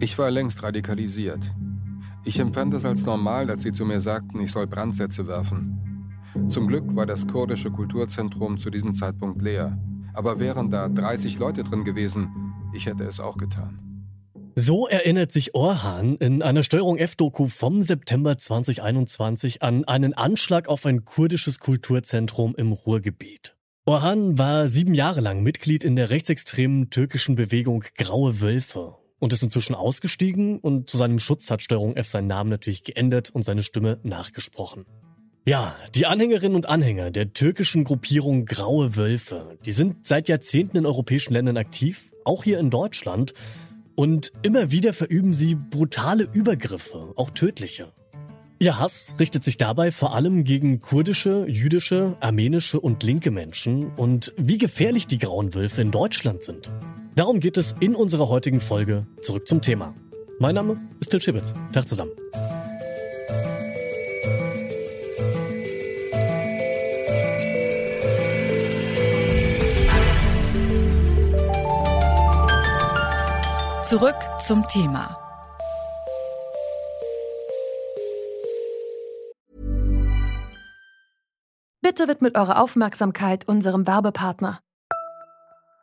Ich war längst radikalisiert. Ich empfand es als normal, als sie zu mir sagten, ich soll Brandsätze werfen. Zum Glück war das kurdische Kulturzentrum zu diesem Zeitpunkt leer. Aber wären da 30 Leute drin gewesen, ich hätte es auch getan. So erinnert sich Orhan in einer Steuerung F-Doku vom September 2021 an einen Anschlag auf ein kurdisches Kulturzentrum im Ruhrgebiet. Orhan war sieben Jahre lang Mitglied in der rechtsextremen türkischen Bewegung Graue Wölfe und ist inzwischen ausgestiegen und zu seinem Schutz hat Steuerung F seinen Namen natürlich geändert und seine Stimme nachgesprochen. Ja, die Anhängerinnen und Anhänger der türkischen Gruppierung Graue Wölfe, die sind seit Jahrzehnten in europäischen Ländern aktiv, auch hier in Deutschland, und immer wieder verüben sie brutale Übergriffe, auch tödliche. Ihr Hass richtet sich dabei vor allem gegen kurdische, jüdische, armenische und linke Menschen und wie gefährlich die Grauen Wölfe in Deutschland sind. Darum geht es in unserer heutigen Folge zurück zum Thema. Mein Name ist Till Schibitz. Tag zusammen. Zurück zum Thema. Bitte widmet eure Aufmerksamkeit unserem Werbepartner.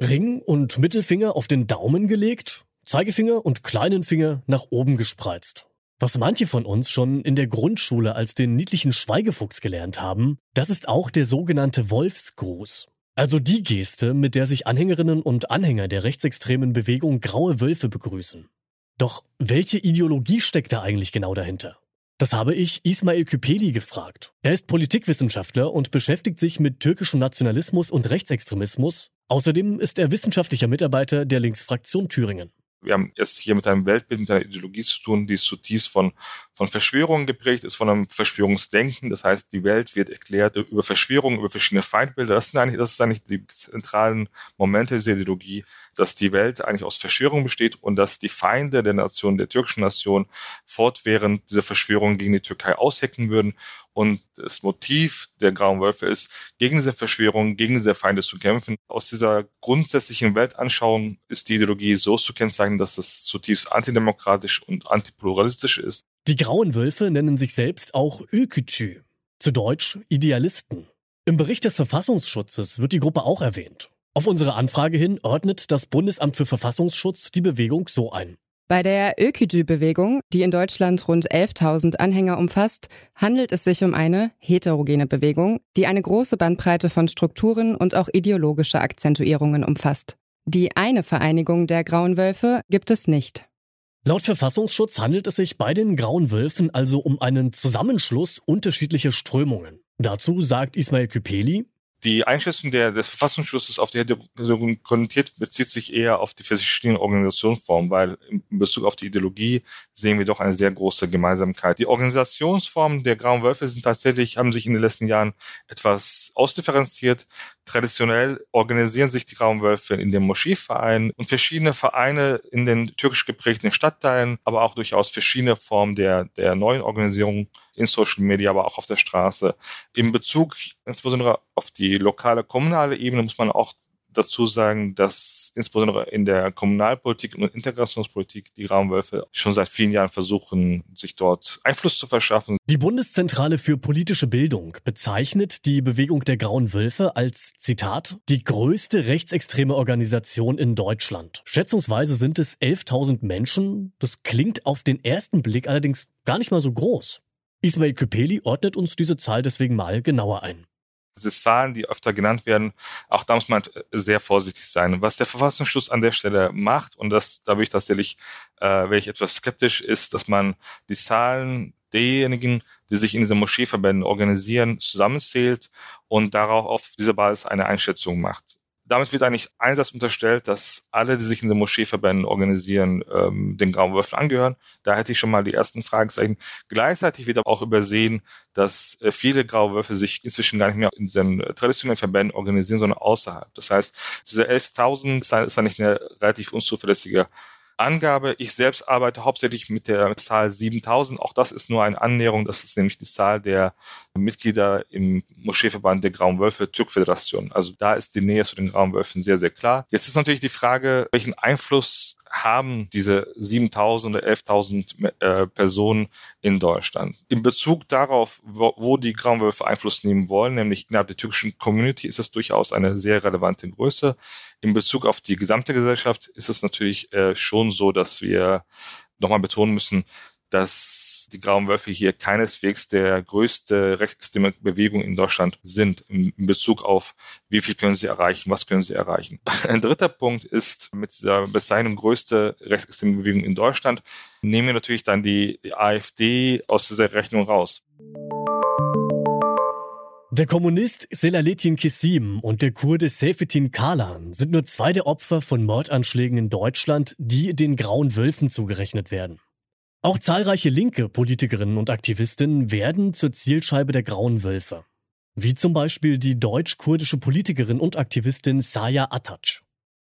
Ring und Mittelfinger auf den Daumen gelegt, Zeigefinger und kleinen Finger nach oben gespreizt. Was manche von uns schon in der Grundschule als den niedlichen Schweigefuchs gelernt haben, das ist auch der sogenannte Wolfsgruß. Also die Geste, mit der sich Anhängerinnen und Anhänger der rechtsextremen Bewegung Graue Wölfe begrüßen. Doch welche Ideologie steckt da eigentlich genau dahinter? Das habe ich Ismail Küpeli gefragt. Er ist Politikwissenschaftler und beschäftigt sich mit türkischem Nationalismus und Rechtsextremismus Außerdem ist er wissenschaftlicher Mitarbeiter der Linksfraktion Thüringen. Wir haben es hier mit einem Weltbild, mit einer Ideologie zu tun, die zutiefst von, von Verschwörungen geprägt ist, von einem Verschwörungsdenken. Das heißt, die Welt wird erklärt über Verschwörungen, über verschiedene Feindbilder. Das sind eigentlich, das ist eigentlich die zentralen Momente dieser Ideologie, dass die Welt eigentlich aus Verschwörungen besteht und dass die Feinde der Nation, der türkischen Nation, fortwährend diese Verschwörungen gegen die Türkei aushecken würden und das Motiv der Grauen Wölfe ist, gegen diese Verschwörung, gegen diese Feinde zu kämpfen. Aus dieser grundsätzlichen Weltanschauung ist die Ideologie so zu kennzeichnen, dass es zutiefst antidemokratisch und antipluralistisch ist. Die Grauen Wölfe nennen sich selbst auch Ülkücü, zu Deutsch Idealisten. Im Bericht des Verfassungsschutzes wird die Gruppe auch erwähnt. Auf unsere Anfrage hin ordnet das Bundesamt für Verfassungsschutz die Bewegung so ein. Bei der Ökidü-Bewegung, die in Deutschland rund 11.000 Anhänger umfasst, handelt es sich um eine heterogene Bewegung, die eine große Bandbreite von Strukturen und auch ideologische Akzentuierungen umfasst. Die eine Vereinigung der Grauen Wölfe gibt es nicht. Laut Verfassungsschutz handelt es sich bei den Grauen Wölfen also um einen Zusammenschluss unterschiedlicher Strömungen. Dazu sagt Ismail Küpeli, die Einschätzung der, des Verfassungsschutzes auf die Heterogenität bezieht sich eher auf die verschiedenen Organisationsformen, weil in Bezug auf die Ideologie sehen wir doch eine sehr große Gemeinsamkeit. Die Organisationsformen der Grauen Wölfe sind tatsächlich, haben sich in den letzten Jahren etwas ausdifferenziert. Traditionell organisieren sich die Grauen Wölfe in den Moscheevereinen und verschiedene Vereine in den türkisch geprägten Stadtteilen, aber auch durchaus verschiedene Formen der, der neuen Organisierung in Social Media, aber auch auf der Straße. In Bezug insbesondere auf die lokale, kommunale Ebene muss man auch dazu sagen, dass insbesondere in der Kommunalpolitik und Integrationspolitik die Raumwölfe schon seit vielen Jahren versuchen, sich dort Einfluss zu verschaffen. Die Bundeszentrale für politische Bildung bezeichnet die Bewegung der Grauen Wölfe als, Zitat, die größte rechtsextreme Organisation in Deutschland. Schätzungsweise sind es 11.000 Menschen. Das klingt auf den ersten Blick allerdings gar nicht mal so groß. Ismail Küpeli ordnet uns diese Zahl deswegen mal genauer ein. Diese Zahlen, die öfter genannt werden, auch da muss man sehr vorsichtig sein. Was der Verfassungsschutz an der Stelle macht, und das, da bin ich tatsächlich, äh, wäre ich etwas skeptisch, ist, dass man die Zahlen derjenigen, die sich in diesen Moscheeverbänden organisieren, zusammenzählt und darauf auf dieser Basis eine Einschätzung macht. Damit wird eigentlich einsatz unterstellt, dass alle, die sich in den Moscheeverbänden organisieren, ähm, den Grauen Wölfen angehören. Da hätte ich schon mal die ersten Fragezeichen. Gleichzeitig wird aber auch übersehen, dass äh, viele Graue Wölfe sich inzwischen gar nicht mehr in den traditionellen Verbänden organisieren, sondern außerhalb. Das heißt, diese 11.000 ist eigentlich eine relativ unzuverlässige Angabe. Ich selbst arbeite hauptsächlich mit der Zahl 7000. Auch das ist nur eine Annäherung. Das ist nämlich die Zahl der Mitglieder im Moscheeverband der Grauen Wölfe Türkföderation. Also da ist die Nähe zu den Grauen Wölfen sehr, sehr klar. Jetzt ist natürlich die Frage, welchen Einfluss haben diese 7000 oder 11.000 äh, Personen in Deutschland. In Bezug darauf, wo, wo die Graunwölfe Einfluss nehmen wollen, nämlich innerhalb der türkischen Community, ist es durchaus eine sehr relevante Größe. In Bezug auf die gesamte Gesellschaft ist es natürlich äh, schon so, dass wir nochmal betonen müssen, dass die Grauen Wölfe hier keineswegs der größte rechtsextreme Bewegung in Deutschland sind in, Bezug auf, wie viel können sie erreichen, was können sie erreichen. Ein dritter Punkt ist mit dieser Bezeichnung größte rechtsextreme Bewegung in Deutschland, nehmen wir natürlich dann die AfD aus dieser Rechnung raus. Der Kommunist Selaletin Kissim und der Kurde Seyfettin Kalan sind nur zwei der Opfer von Mordanschlägen in Deutschland, die den Grauen Wölfen zugerechnet werden. Auch zahlreiche linke Politikerinnen und Aktivistinnen werden zur Zielscheibe der Grauen Wölfe. Wie zum Beispiel die deutsch-kurdische Politikerin und Aktivistin Saya Atac.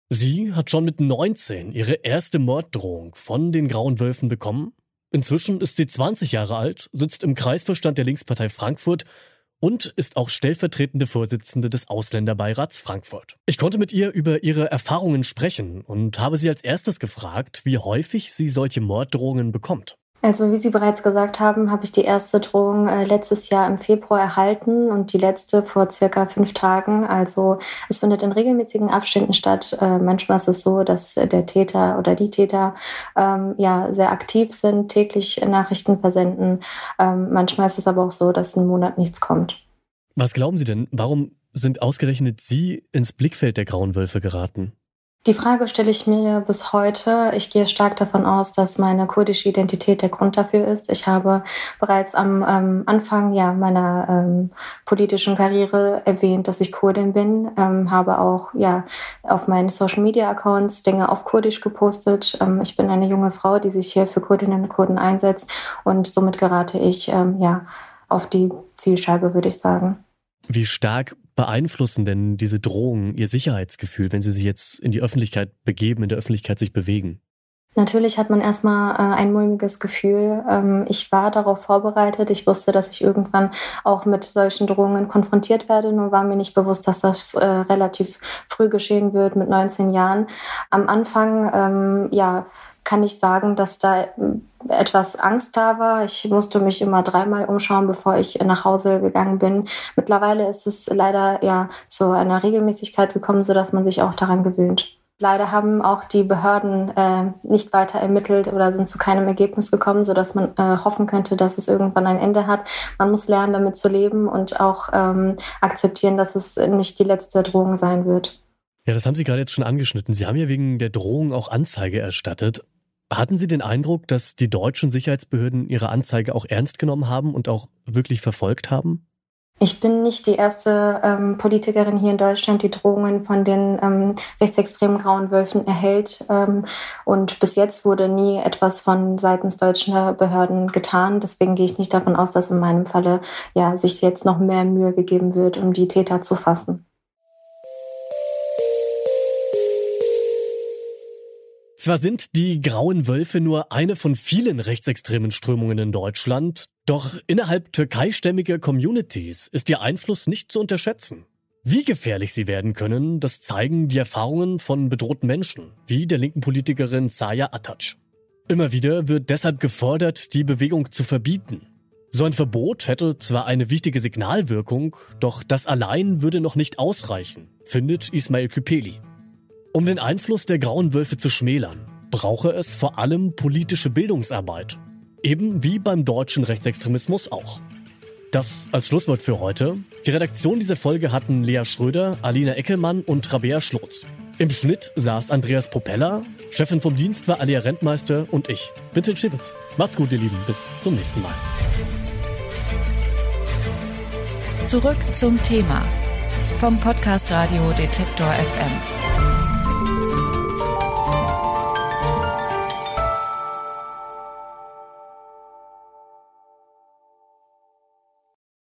Sie hat schon mit 19 ihre erste Morddrohung von den Grauen Wölfen bekommen. Inzwischen ist sie 20 Jahre alt, sitzt im Kreisverstand der Linkspartei Frankfurt und ist auch stellvertretende Vorsitzende des Ausländerbeirats Frankfurt. Ich konnte mit ihr über ihre Erfahrungen sprechen und habe sie als erstes gefragt, wie häufig sie solche Morddrohungen bekommt. Also wie Sie bereits gesagt haben, habe ich die erste Drohung äh, letztes Jahr im Februar erhalten und die letzte vor circa fünf Tagen. Also es findet in regelmäßigen Abständen statt. Äh, manchmal ist es so, dass der Täter oder die Täter ähm, ja sehr aktiv sind, täglich Nachrichten versenden. Ähm, manchmal ist es aber auch so, dass einen Monat nichts kommt. Was glauben Sie denn? Warum sind ausgerechnet Sie ins Blickfeld der Grauen Wölfe geraten? Die Frage stelle ich mir bis heute. Ich gehe stark davon aus, dass meine kurdische Identität der Grund dafür ist. Ich habe bereits am ähm, Anfang ja, meiner ähm, politischen Karriere erwähnt, dass ich Kurdin bin, ähm, habe auch ja, auf meinen Social-Media-Accounts Dinge auf Kurdisch gepostet. Ähm, ich bin eine junge Frau, die sich hier für Kurdinnen und Kurden einsetzt und somit gerate ich ähm, ja, auf die Zielscheibe, würde ich sagen. Wie stark beeinflussen denn diese Drohungen Ihr Sicherheitsgefühl, wenn Sie sich jetzt in die Öffentlichkeit begeben, in der Öffentlichkeit sich bewegen? Natürlich hat man erstmal äh, ein mulmiges Gefühl. Ähm, ich war darauf vorbereitet. Ich wusste, dass ich irgendwann auch mit solchen Drohungen konfrontiert werde. Nur war mir nicht bewusst, dass das äh, relativ früh geschehen wird mit 19 Jahren. Am Anfang, ähm, ja, kann ich sagen, dass da etwas Angst da war. Ich musste mich immer dreimal umschauen, bevor ich nach Hause gegangen bin. Mittlerweile ist es leider ja zu einer Regelmäßigkeit gekommen, so dass man sich auch daran gewöhnt. Leider haben auch die Behörden äh, nicht weiter ermittelt oder sind zu keinem Ergebnis gekommen, so dass man äh, hoffen könnte, dass es irgendwann ein Ende hat. Man muss lernen, damit zu leben und auch ähm, akzeptieren, dass es nicht die letzte Drohung sein wird. Ja, das haben Sie gerade jetzt schon angeschnitten. Sie haben ja wegen der Drohung auch Anzeige erstattet. Hatten Sie den Eindruck, dass die deutschen Sicherheitsbehörden Ihre Anzeige auch ernst genommen haben und auch wirklich verfolgt haben? Ich bin nicht die erste ähm, Politikerin hier in Deutschland, die Drohungen von den ähm, rechtsextremen grauen Wölfen erhält. Ähm, und bis jetzt wurde nie etwas von seitens deutscher Behörden getan. Deswegen gehe ich nicht davon aus, dass in meinem Falle ja, sich jetzt noch mehr Mühe gegeben wird, um die Täter zu fassen. Zwar sind die Grauen Wölfe nur eine von vielen rechtsextremen Strömungen in Deutschland, doch innerhalb türkeistämmiger Communities ist ihr Einfluss nicht zu unterschätzen. Wie gefährlich sie werden können, das zeigen die Erfahrungen von bedrohten Menschen, wie der linken Politikerin Saya Atac. Immer wieder wird deshalb gefordert, die Bewegung zu verbieten. So ein Verbot hätte zwar eine wichtige Signalwirkung, doch das allein würde noch nicht ausreichen, findet Ismail Küpeli. Um den Einfluss der Grauen Wölfe zu schmälern, brauche es vor allem politische Bildungsarbeit. Eben wie beim deutschen Rechtsextremismus auch. Das als Schlusswort für heute. Die Redaktion dieser Folge hatten Lea Schröder, Alina Eckelmann und Rabea Schlotz. Im Schnitt saß Andreas Propeller, Chefin vom Dienst war Alia Rentmeister und ich, Bitte Schibitz. Macht's gut, ihr Lieben. Bis zum nächsten Mal. Zurück zum Thema vom Podcast Radio Detektor FM.